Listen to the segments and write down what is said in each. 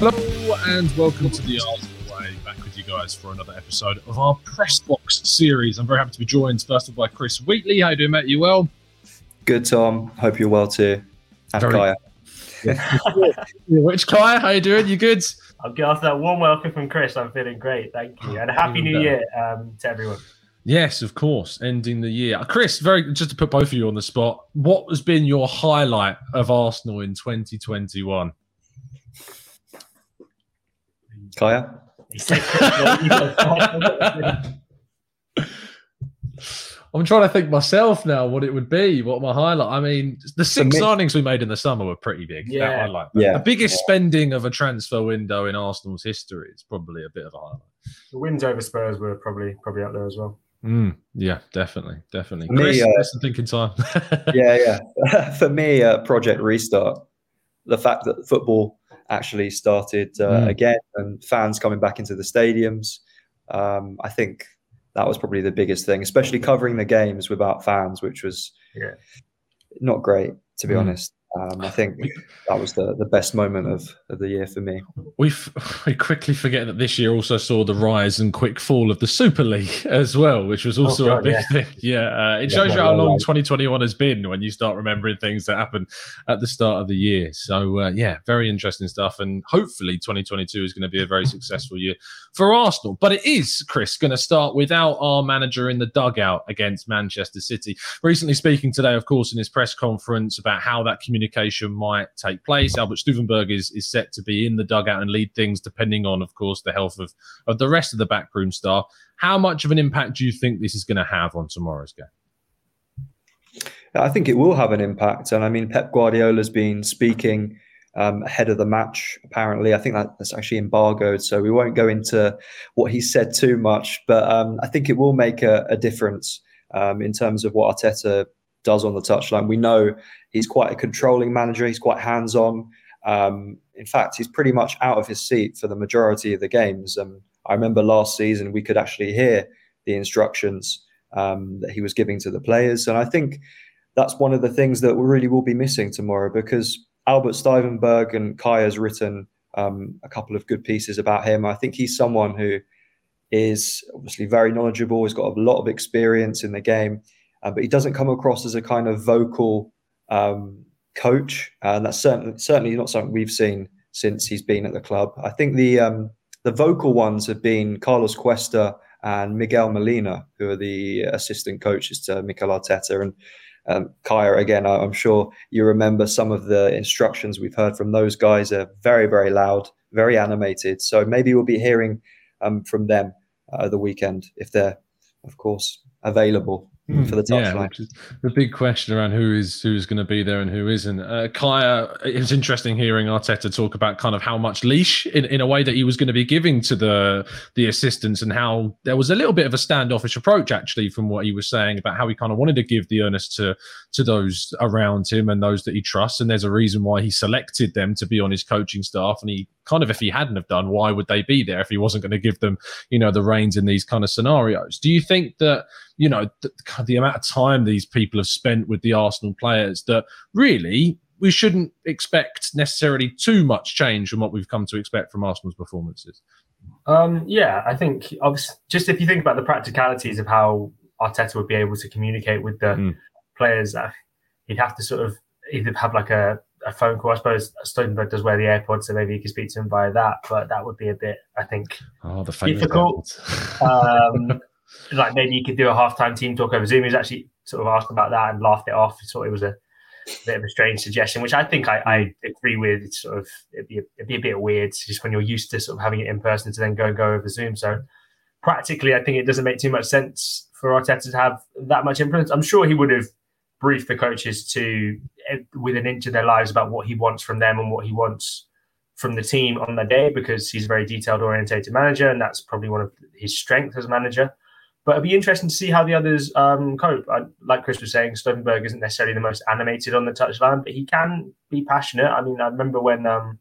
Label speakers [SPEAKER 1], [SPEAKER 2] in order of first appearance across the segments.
[SPEAKER 1] Hello and welcome to the Arsenal Way. Back with you guys for another episode of our Press Box series. I'm very happy to be joined first of all by Chris Wheatley. How are you doing, mate? You well?
[SPEAKER 2] Good, Tom. Hope you're well too. And
[SPEAKER 1] Very-
[SPEAKER 2] Kaya.
[SPEAKER 1] Which Kaya? How you doing? You good?
[SPEAKER 3] I'll get after that warm welcome from Chris. I'm feeling great. Thank you. And a happy new year um, to everyone.
[SPEAKER 1] Yes, of course. Ending the year. Uh, Chris, very just to put both of you on the spot. What has been your highlight of Arsenal in 2021?
[SPEAKER 2] Kaya?
[SPEAKER 1] I'm trying to think myself now what it would be, what my highlight. I mean, the six
[SPEAKER 2] me-
[SPEAKER 1] signings we made in the summer were pretty big. That
[SPEAKER 3] Yeah.
[SPEAKER 1] I like.
[SPEAKER 2] Yeah.
[SPEAKER 1] The biggest spending of a transfer window in Arsenal's history is probably a bit of a highlight.
[SPEAKER 3] the wins over Spurs were probably probably up there as well.
[SPEAKER 1] Mm, yeah, definitely, definitely.
[SPEAKER 2] For me, uh,
[SPEAKER 1] some thinking time.
[SPEAKER 2] Yeah, yeah. For me, uh, Project Restart, the fact that football actually started uh,
[SPEAKER 1] Mm.
[SPEAKER 2] again and fans coming back into the stadiums, um, I think that was probably the biggest thing, especially covering the games without fans, which was
[SPEAKER 3] Yeah.
[SPEAKER 2] not great, to be
[SPEAKER 1] Mm.
[SPEAKER 2] honest. Um, I think that was the, the best moment of, of the year for me.
[SPEAKER 1] we we quickly forget that this year also saw the rise and quick fall of the Super League as well, which was also a
[SPEAKER 3] God,
[SPEAKER 1] big
[SPEAKER 3] yeah.
[SPEAKER 1] thing. Yeah, uh, it
[SPEAKER 2] Yeah,
[SPEAKER 1] shows you how long
[SPEAKER 2] yeah.
[SPEAKER 1] 2021 has been when you start remembering things that happened at the start of the year. So uh, yeah, very interesting stuff, and hopefully 2022 is going to be a very successful year for Arsenal. But it is, Chris, going to start without our manager in the dugout against Manchester City. Recently speaking today, of course, in his press conference about how that communication might take place, Albert Stuivenberg is, is set to be in the dugout and lead things, depending on, of course, the health of, of the rest of the backroom staff. How much of an impact do you think this is going to have on tomorrow's game?
[SPEAKER 2] I think it will have an impact. And I mean, Pep Guardiola's been speaking um, ahead of the match, apparently. I think that, that's actually embargoed. So we won't go into what he said too much. But um, I think it will make a, a difference um, in terms of what Arteta does on the touchline. We know he's quite a controlling manager, he's quite hands on. Um, in fact, he's pretty much out of his seat for the majority of the games. Um, I remember last season we could actually hear the instructions um, that he was giving to the players. And I think that's one of the things that we really will be missing tomorrow because Albert Stuivenberg and Kai has written um, a couple of good pieces about him. I think he's someone who is obviously very knowledgeable. He's got a lot of experience in the game, uh, but he doesn't come across as a kind of vocal um, coach, and that's certainly certainly not something we've seen since he's been at the club. I think the um, the vocal ones have been Carlos Cuesta and Miguel Molina, who are the assistant coaches to Mikel Arteta. And um, Kaya, again, I- I'm sure you remember some of the instructions we've heard from those guys are very, very loud, very animated. So maybe we'll be hearing um, from them uh, the weekend if they're, of course, available for the
[SPEAKER 1] Hmm, Yeah, is the big question around who is who's going to be there and who isn't. Uh, Kaya, it was interesting hearing Arteta talk about kind of how much leash in, in a way that he was going to be giving to the the assistants and how there was a little bit of a standoffish approach actually from what he was saying about how he kind of wanted to give the earnest to to those around him and those that he trusts. And there's a reason why he selected them to be on his coaching staff. And he kind of, if he hadn't have done, why would they be there if he wasn't going to give them, you know, the reins in these kind of scenarios? Do you think that you know, the, the amount of time these people have spent with the Arsenal players that really we shouldn't expect necessarily too much change from what we've come to expect from Arsenal's performances.
[SPEAKER 3] Um, yeah, I think just if you think about the practicalities of how Arteta would be able to communicate with the
[SPEAKER 1] Mm.
[SPEAKER 3] players, uh, he'd have to sort of either have like a, a phone call. I suppose Stuivenberg does wear the AirPods, so maybe you could speak to him via that. But that would be a bit, I think,
[SPEAKER 1] Oh, the
[SPEAKER 3] Difficult. um, like maybe you could do a halftime team talk over Zoom. He was actually sort of asked about that and laughed it off. He thought it was a bit of a strange suggestion, which I think I, I agree with. It's sort of it'd be, a, it'd be a bit weird just when you're used to sort of having it in person to then go and go over Zoom. So practically, I think it doesn't make too much sense for Arteta to have that much influence. I'm sure he would have briefed the coaches to eh, with an inch of their lives about what he wants from them and what he wants from the team on the day because he's a very detailed orientated manager and that's probably one of his strengths as a manager. But it'd be interesting to see how the others um, cope. I, like Chris was saying, Stuivenberg isn't necessarily the most animated on the touchline, but he can be passionate. I mean, I remember when um,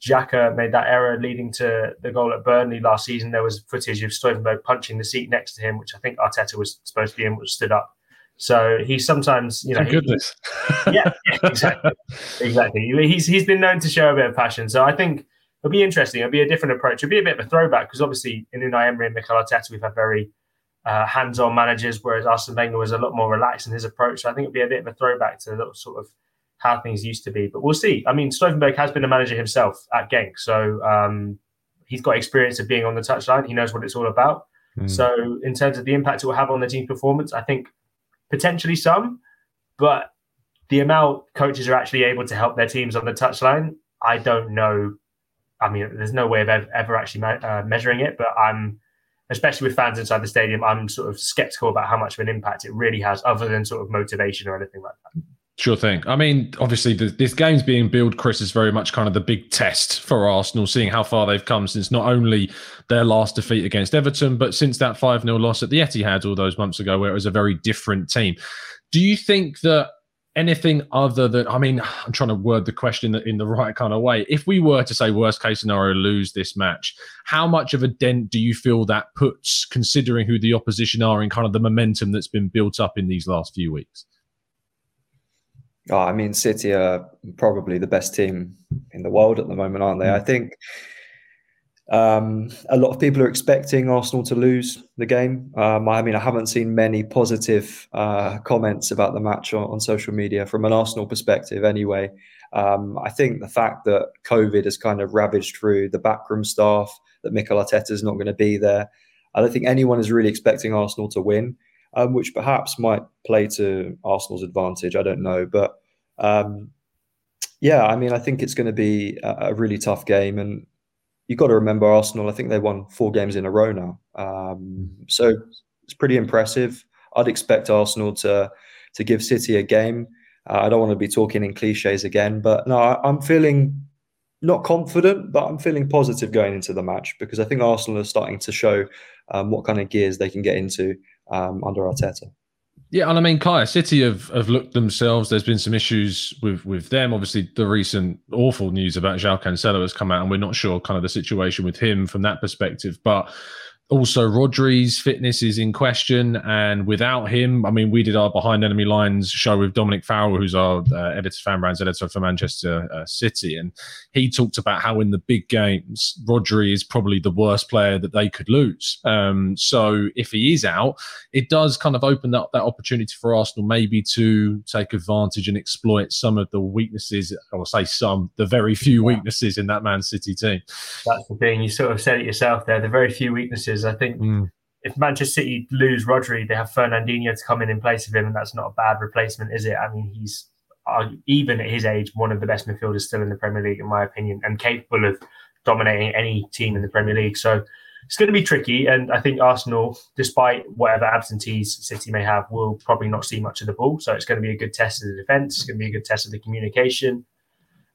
[SPEAKER 3] Xhaka made that error leading to the goal at Burnley last season. There was footage of Stuivenberg punching the seat next to him, which I think Arteta was supposed to be in, which stood up. So he sometimes, you know,
[SPEAKER 1] Thank goodness.
[SPEAKER 3] yeah, yeah, exactly, exactly. He's he's been known to show a bit of passion. So I think it'll be interesting. It'll be a different approach. It'll be a bit of a throwback because obviously in Unai Emery and Mikel Arteta, we've had very uh, hands-on managers, whereas Arsene Wenger was a lot more relaxed in his approach. So I think it'll be a bit of a throwback to the sort of how things used to be. But we'll see. I mean, Stuivenberg has been a manager himself at Genk, so um, he's got experience of being on the touchline. He knows what it's all about. Mm. So in terms of the impact it will have on the team's performance, I think potentially some, but the amount coaches are actually able to help their teams on the touchline, I don't know. I mean, there's no way of ever actually me- uh, measuring it, but I'm, especially with fans inside the stadium, I'm sort of skeptical about how much of an impact it really has, other than sort of motivation or anything like that.
[SPEAKER 1] Sure thing. I mean, obviously, the, this game's being billed, Chris, is very much kind of the big test for Arsenal, seeing how far they've come since not only their last defeat against Everton, but since that 5 0 loss at the Etihad all those months ago, where it was a very different team. Do you think that anything other than, I mean, I'm trying to word the question in the right kind of way. If we were to say, worst case scenario, lose this match, how much of a dent do you feel that puts, considering who the opposition are and kind of the momentum that's been built up in these last few weeks?
[SPEAKER 2] Oh, I mean, City are probably the best team in the world at the moment, aren't they? Mm. I think um, a lot of people are expecting Arsenal to lose the game. Um, I mean, I haven't seen many positive uh, comments about the match on, on, social media from an Arsenal perspective, anyway. Um, I think the fact that COVID has kind of ravaged through the backroom staff, that Mikel Arteta is not going to be there. I don't think anyone is really expecting Arsenal to win um, which perhaps might play to Arsenal's advantage. I don't know, but um, yeah, I mean, I think it's going to be a, a really tough game, and you've got to remember Arsenal. I think they won four games in a row now, um, so it's pretty impressive. I'd expect Arsenal to to give City a game. Uh, I don't want to be talking in cliches again, but no, I, I'm feeling not confident, but I'm feeling positive going into the match because I think Arsenal are starting to show um, what kind of gears they can get into um, under Arteta.
[SPEAKER 1] Yeah, and I mean, Kai City have, have looked themselves. There's been some issues with with them. Obviously, the recent awful news about João Cancelo has come out, and we're not sure kind of the situation with him from that perspective. But also Rodri's fitness is in question, and without him, I mean, we did our behind enemy lines show with Dominic Farrell, who's our uh, editor, fan brands editor for Manchester uh, City, and he talked about how in the big games, Rodri is probably the worst player that they could lose. Um, so if he is out, it does kind of open up that opportunity for Arsenal maybe to take advantage and exploit some of the weaknesses, I will say some, the very few weaknesses in that Man City team.
[SPEAKER 3] That's the thing. You sort of said it yourself there. The very few weaknesses I think mm. if Manchester City lose Rodri, they have Fernandinho to come in in place of him, and that's not a bad replacement, is it? I mean, he's uh, even at his age one of the best midfielders still in the Premier League, in my opinion, and capable of dominating any team in the Premier League. So it's going to be tricky, and I think Arsenal, despite whatever absentees City may have, will probably not see much of the ball. So it's going to be a good test of the defence. It's going to be a good test of the communication.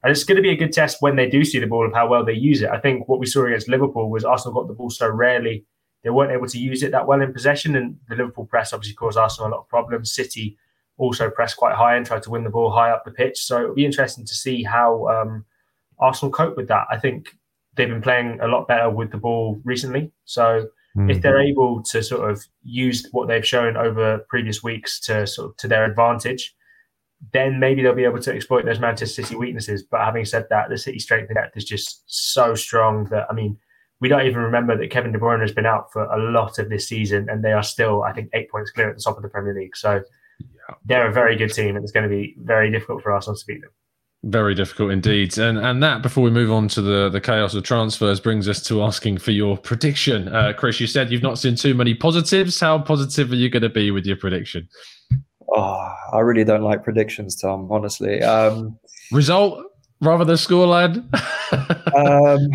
[SPEAKER 3] And it's going to be a good test when they do see the ball of how well they use it. I think what we saw against Liverpool was Arsenal got the ball so rarely they weren't able to use it that well in possession, and the Liverpool press obviously caused Arsenal a lot of problems. City also pressed quite high and tried to win the ball high up the pitch. So it'll be interesting to see how um, Arsenal cope with that. I think they've been playing a lot better with the ball recently. So mm-hmm. if they're able to sort of use what they've shown over previous weeks to sort of to their advantage, then maybe they'll be able to exploit those Manchester City weaknesses. But having said that, the City strength and depth is just so strong that I mean we don't even remember that Kevin De Bruyne has been out for a lot of this season, and they are still, I think, eight points clear at the top of the Premier League. So yeah. they're a very good team, and it's going to be very difficult for Arsenal to beat them.
[SPEAKER 1] Very difficult indeed, and and that before we move on to the the chaos of transfers brings us to asking for your prediction. Uh, Chris, you said you've not seen too many positives. How positive are you going to be with your prediction?
[SPEAKER 2] Oh, I really don't like predictions, Tom. Honestly, um,
[SPEAKER 1] result rather than scoreline.
[SPEAKER 2] um,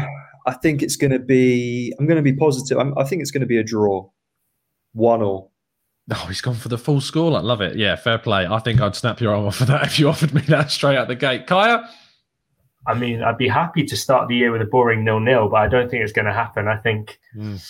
[SPEAKER 2] I think it's going to be. I'm going to be positive. I'm, i think it's going to be a draw, one all.
[SPEAKER 1] Oh, he's gone for the full score. I love it. Yeah, fair play. I think I'd snap your arm off for that if you offered me that straight out the gate. Kaya?
[SPEAKER 3] I mean, I'd be happy to start the year with a boring nil-nil, but I don't think it's going to happen. I think mm.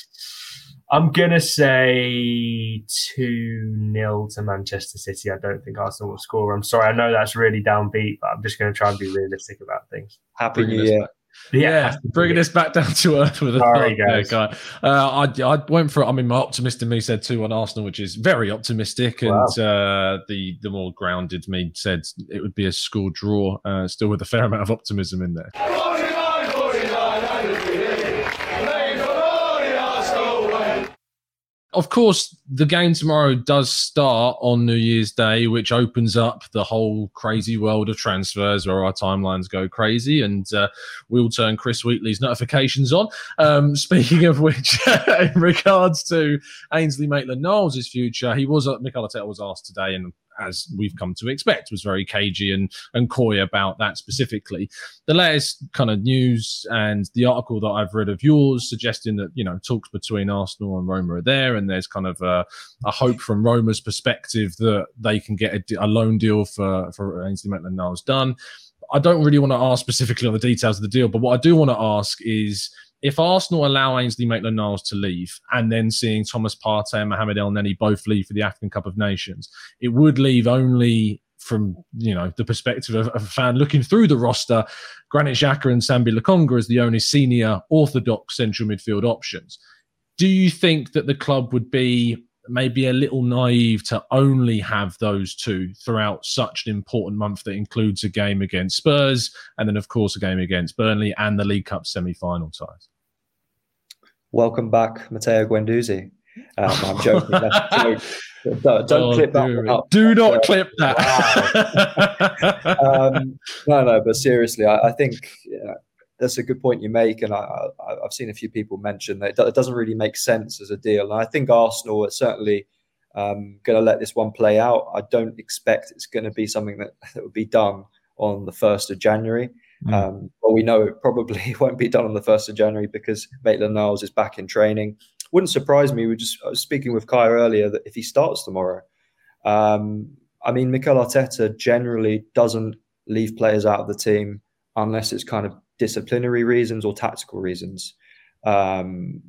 [SPEAKER 3] I'm going to say 2 0 to Manchester City. I don't think Arsenal will score. I'm sorry. I know that's really downbeat, but I'm just going to try and be realistic about things.
[SPEAKER 2] Happy New Year.
[SPEAKER 1] Yeah, yeah bringing us back down to earth with a Sorry, guys. guy. Uh, I, I went for. I mean, my optimist in me said two on Arsenal, which is very optimistic, and wow. uh, the the more grounded me said it would be a score draw. Uh, still with a fair amount of optimism in there. Of course, the game tomorrow does start on New Year's Day, which opens up the whole crazy world of transfers where our timelines go crazy, and uh, we'll turn Chris Wheatley's notifications on. Um, speaking of which, in regards to Ainsley Maitland-Niles' future, he was uh, Mikel Arteta was asked today, and as we've come to expect, was very cagey and, and coy about that specifically. The latest kind of news and the article that I've read of yours suggesting that, you know, talks between Arsenal and Roma are there, and there's kind of a, a hope from Roma's perspective that they can get a, a loan deal for, for Ainsley Maitland Niles done. I don't really want to ask specifically on the details of the deal, but what I do want to ask is if Arsenal allow Ainsley Maitland-Niles to leave and then seeing Thomas Partey and Mohamed Elneny both leave for the African Cup of Nations, it would leave only from you know the perspective of, of a fan looking through the roster, Granit Xhaka and Sambi Lokonga as the only senior orthodox central midfield options. Do you think that the club would be maybe a little naive to only have those two throughout such an important month that includes a game against Spurs and then, of course, a game against Burnley and the League Cup semi final ties.
[SPEAKER 2] Welcome back, Matteo Guendouzi. Um, I'm joking. Don't, don't oh, clip that.
[SPEAKER 1] Do not uh, clip that.
[SPEAKER 2] Wow. um, no, no, but seriously, I, I think that's a good point you make, and I, have seen a few people mention that it doesn't really make sense as a deal. And I think Arsenal are certainly um, going to let this one play out. I don't expect it's going to be something that, that would be done on the first of January. Mm. Um, well, we know it probably won't be done on the first of January because Maitland Niles is back in training. Wouldn't surprise me. We just I was speaking with Kai earlier that if he starts tomorrow, um, I mean, Mikel Arteta generally doesn't leave players out of the team unless it's kind of disciplinary reasons or tactical reasons. Um,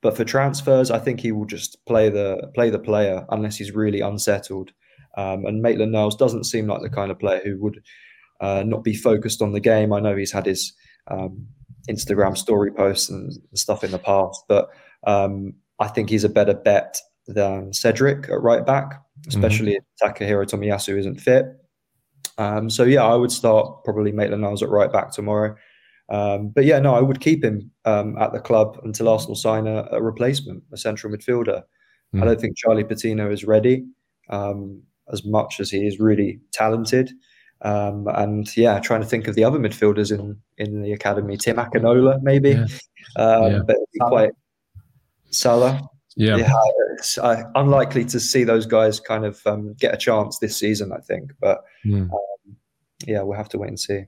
[SPEAKER 2] but for transfers, I think he will just play the play the player unless he's really unsettled. Um, and Maitland Niles doesn't seem like the kind of player who would uh, not be focused on the game. I know he's had his um, Instagram story posts and stuff in the past, but um, I think he's a better bet than Cedric at right back, especially mm-hmm. if Takahiro Tomiyasu isn't fit. Um, so yeah, I would start probably Maitland Niles at right back tomorrow. Um, but yeah, no, I would keep him um, at the club until Arsenal sign a, a replacement, a central midfielder. Mm. I don't think Charlie Patino is ready um, as much as he is really talented. Um, and yeah, trying to think of the other midfielders in in the academy, Tim Akinola maybe, yeah. Um, yeah. but quite Salah.
[SPEAKER 1] Yeah, yeah
[SPEAKER 2] it's uh, unlikely to see those guys kind of um, get a chance this season. I think, but mm. yeah, we'll have to wait and see.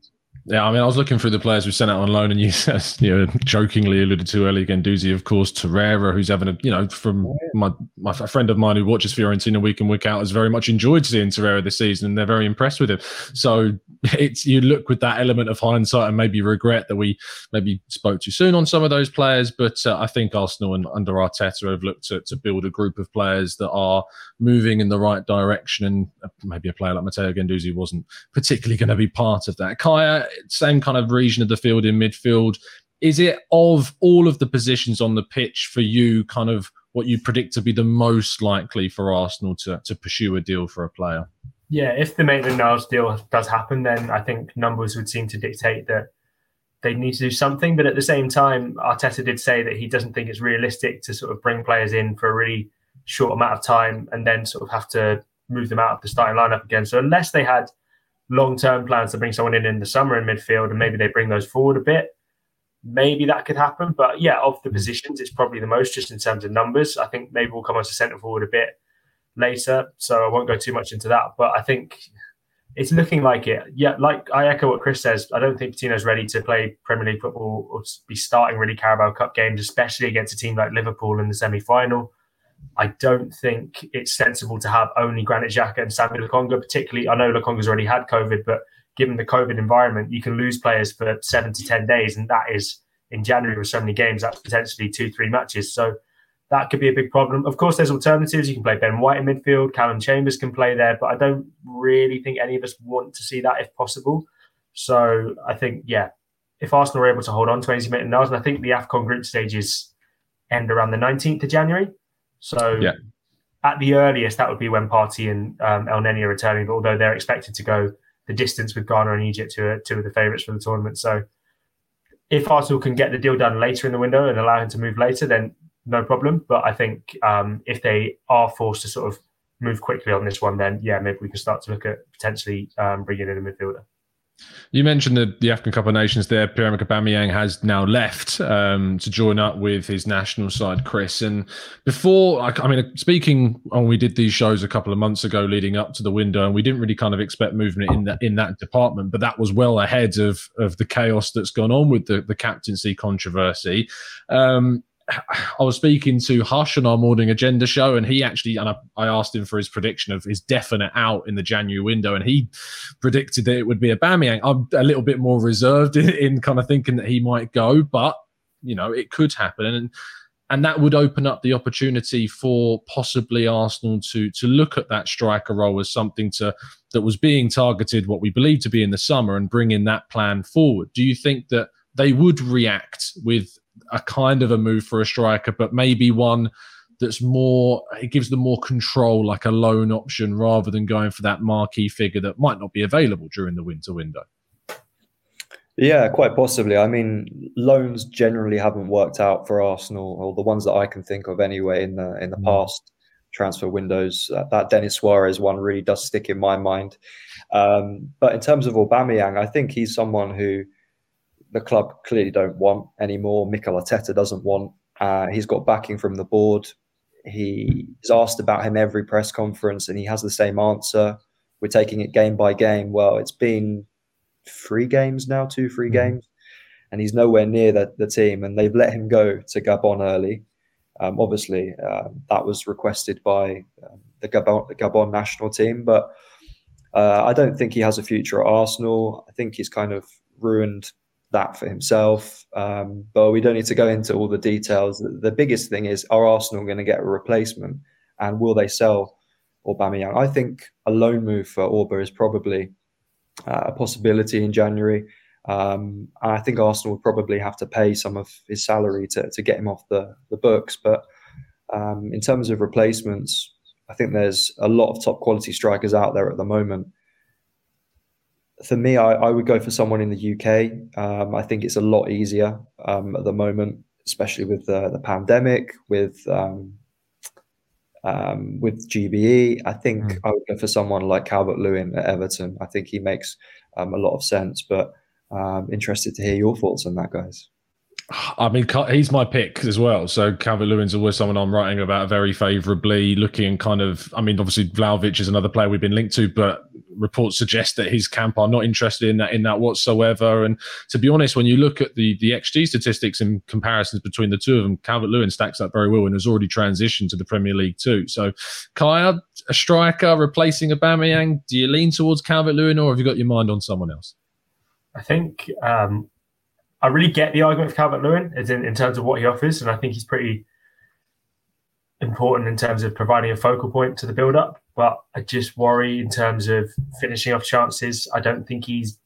[SPEAKER 1] Yeah, I mean, I was looking through the players we sent out on loan, and you, you know, jokingly alluded to earlier again, Doozy, of course, Torreira, who's having a, you know, from oh, my my friend of mine who watches Fiorentina week in week out, has very much enjoyed seeing Torreira this season, and they're very impressed with him. So it's you look with that element of hindsight and maybe regret that we maybe spoke too soon on some of those players, but uh, I think Arsenal and under Arteta have looked to, to build a group of players that are moving in the right direction, and uh, maybe a player like Matteo Guendouzi wasn't particularly going to be part of that. Kaya same kind of region of the field in midfield. Is it of all of the positions on the pitch for you, kind of what you predict to be the most likely for Arsenal to, to pursue a deal for a player?
[SPEAKER 3] Yeah, if the Maitland Niles deal does happen, then I think numbers would seem to dictate that they need to do something. But at the same time, Arteta did say that he doesn't think it's realistic to sort of bring players in for a really short amount of time and then sort of have to move them out of the starting lineup again. So unless they had long term plans to bring someone in in the summer in midfield and maybe they bring those forward a bit. Maybe that could happen. But yeah, of the mm. positions, it's probably the most just in terms of numbers. I think maybe we'll come on to centre forward a bit later. So I won't go too much into that. But I think it's looking like it. Yeah, like I echo what Chris says. I don't think Patino's ready to play Premier League football or be starting really Carabao Cup games, especially against a team like Liverpool in the semi final. I don't think it's sensible to have only Granit Xhaka and Sambi Lokonga, particularly. I know Lokonga's already had COVID, but given the COVID environment, you can lose players for seven to 10 days. And that is in January with so many games, that's potentially two, three matches. So that could be a big problem. Of course, there's alternatives. You can play Ben White in midfield, Callum Chambers can play there, but I don't really think any of us want to see that if possible. So I think, yeah, if Arsenal are able to hold on to Ainsley Maitland-Niles, and I think the AFCON group stages end around the 19th of January. So yeah. at the earliest, that would be when Partey and um, Elneny are returning. But although they're expected to go the distance with Ghana and Egypt, who are two of the favourites for the tournament. So if Arsenal can get the deal done later in the window and allow him to move later, then no problem. But I think um, if they are forced to sort of move quickly on this one, then yeah, maybe we can start to look at potentially um, bringing in a midfielder.
[SPEAKER 1] You mentioned the, the African Cup of Nations there. Pierre-Emerick Aubameyang has now left um, to join up with his national side, Chris. And before, I, I mean, speaking when we did these shows a couple of months ago, leading up to the window, and we didn't really kind of expect movement in that in that department, but that was well ahead of of the chaos that's gone on with the the captaincy controversy. Um, I was speaking to Hush on our morning agenda show, and he actually, and I, I, asked him for his prediction of his definite out in the January window, and he predicted that it would be a Aubameyang. I'm a little bit more reserved in, in, kind of thinking that he might go, but you know, it could happen, and and that would open up the opportunity for possibly Arsenal to to look at that striker role as something to that was being targeted, what we believe to be in the summer, and bring in that plan forward. Do you think that? They would react with a kind of a move for a striker, but maybe one that's more it gives them more control, like a loan option, rather than going for that marquee figure that might not be available during the winter window.
[SPEAKER 2] Yeah, quite possibly. I mean, loans generally haven't worked out for Arsenal, or the ones that I can think of anyway in the in the mm. past transfer windows. That, that, Denis Suarez one really does stick in my mind. Um, but in terms of Aubameyang, I think he's someone who the club clearly don't want anymore. Mikel Arteta doesn't want. Uh, he's got backing from the board. He is asked about him every press conference, and he has the same answer. We're taking it game by game. Well, it's been three games now, two, three mm-hmm. games, and he's nowhere near the, the team. And they've let him go to Gabon early. Um, obviously, uh, that was requested by um, the, Gabon, the Gabon national team, but uh, I don't think he has a future at Arsenal. I think he's kind of ruined that for himself. Um, but we don't need to go into all the details. The, biggest thing is: Are Arsenal going to get a replacement, and will they sell Aubameyang? I think a loan move for Auba is probably uh, a possibility in January. Um, and I think Arsenal would probably have to pay some of his salary to, to get him off the, the books. But um, in terms of replacements, I think there's a lot of top quality strikers out there at the moment for me, I, I, would go for someone in the UK. Um, I think it's a lot easier um, at the moment, especially with the, the pandemic, with um, um with GBE. I think mm. I would go for someone like Calvert Lewin at Everton. I think he makes um, a lot of sense. But um, interested to hear your thoughts on that, guys.
[SPEAKER 1] I mean, he's my pick as well. So Calvert Lewin's always someone I'm writing about very favourably. Looking kind of, I mean, obviously Vlahovic is another player we've been linked to, but reports suggest that his camp are not interested in that in that whatsoever. And to be honest, when you look at the the XG statistics and comparisons between the two of them, Calvert Lewin stacks up very well and has already transitioned to the Premier League too. So, Kaya, a striker replacing Aubameyang, do you lean towards Calvert Lewin or have you got your mind on someone else?
[SPEAKER 3] I think um, I really get the argument for Calvert Lewin in, in terms of what he offers, and I think he's pretty important in terms of providing a focal point to the build up. But I just worry in terms of finishing off chances. I don't think he's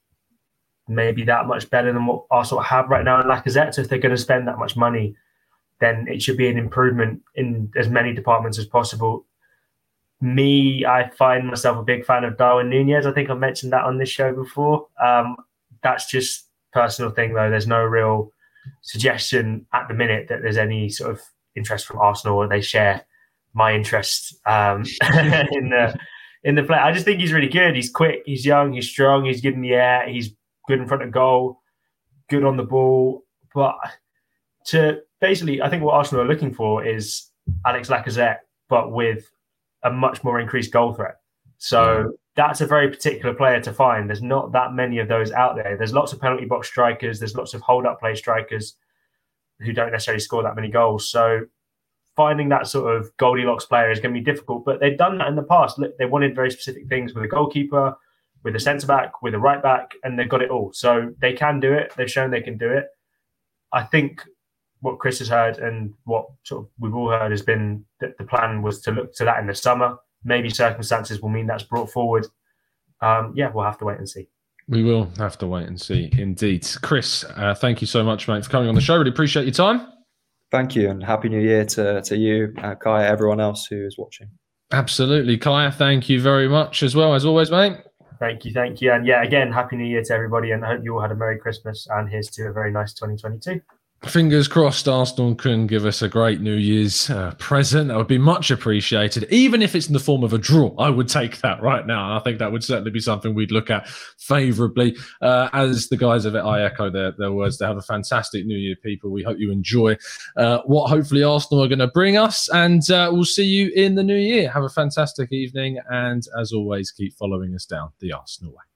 [SPEAKER 3] maybe that much better than what Arsenal have right now in Lacazette. So if they're going to spend that much money, then it should be an improvement in as many departments as possible. Me, I find myself a big fan of Darwin Nunez. I think I've mentioned that on this show before. Um, that's just personal thing though. There's no real suggestion at the minute that there's any sort of interest from Arsenal they share my interest um, in the in the play. I just think he's really good. He's quick, he's young, he's strong, he's good in the air, he's good in front of goal, good on the ball. But to basically, I think what Arsenal are looking for is Alex Lacazette, but with a much more increased goal threat. So that's a very particular player to find. There's not that many of those out there. There's lots of penalty box strikers. There's lots of hold up play strikers who don't necessarily score that many goals. So finding that sort of Goldilocks player is going to be difficult. But they've done that in the past. They wanted very specific things with a goalkeeper, with a centre back, with a right back, and they've got it all. So they can do it. They've shown they can do it. I think what Chris has heard and what sort of we've all heard has been that the plan was to look to that in the summer. Maybe circumstances will mean that's brought forward. Um, yeah, we'll have to wait and see.
[SPEAKER 1] We will have to wait and see. Indeed, Chris, uh, thank you so much, mate, for coming on the show. Really appreciate your time.
[SPEAKER 2] Thank you, and happy New Year to to you, uh, Kai, everyone else who is watching.
[SPEAKER 1] Absolutely, Kaya. Thank you very much as well as always, mate.
[SPEAKER 3] Thank you, thank you, and yeah, again, happy New Year to everybody, and I hope you all had a Merry Christmas, and here's to a very nice 2022
[SPEAKER 1] fingers crossed Arsenal can give us a great New Year's uh, present. That would be much appreciated. Even if it's in the form of a draw, I would take that right now. And I think that would certainly be something we'd look at favourably. Uh, as the guys of it, I echo their, their words. They have a fantastic New Year, people. We hope you enjoy uh, what hopefully Arsenal are going to bring us. And uh, we'll see you in the new year. Have a fantastic evening. And as always, keep following us down the Arsenal way.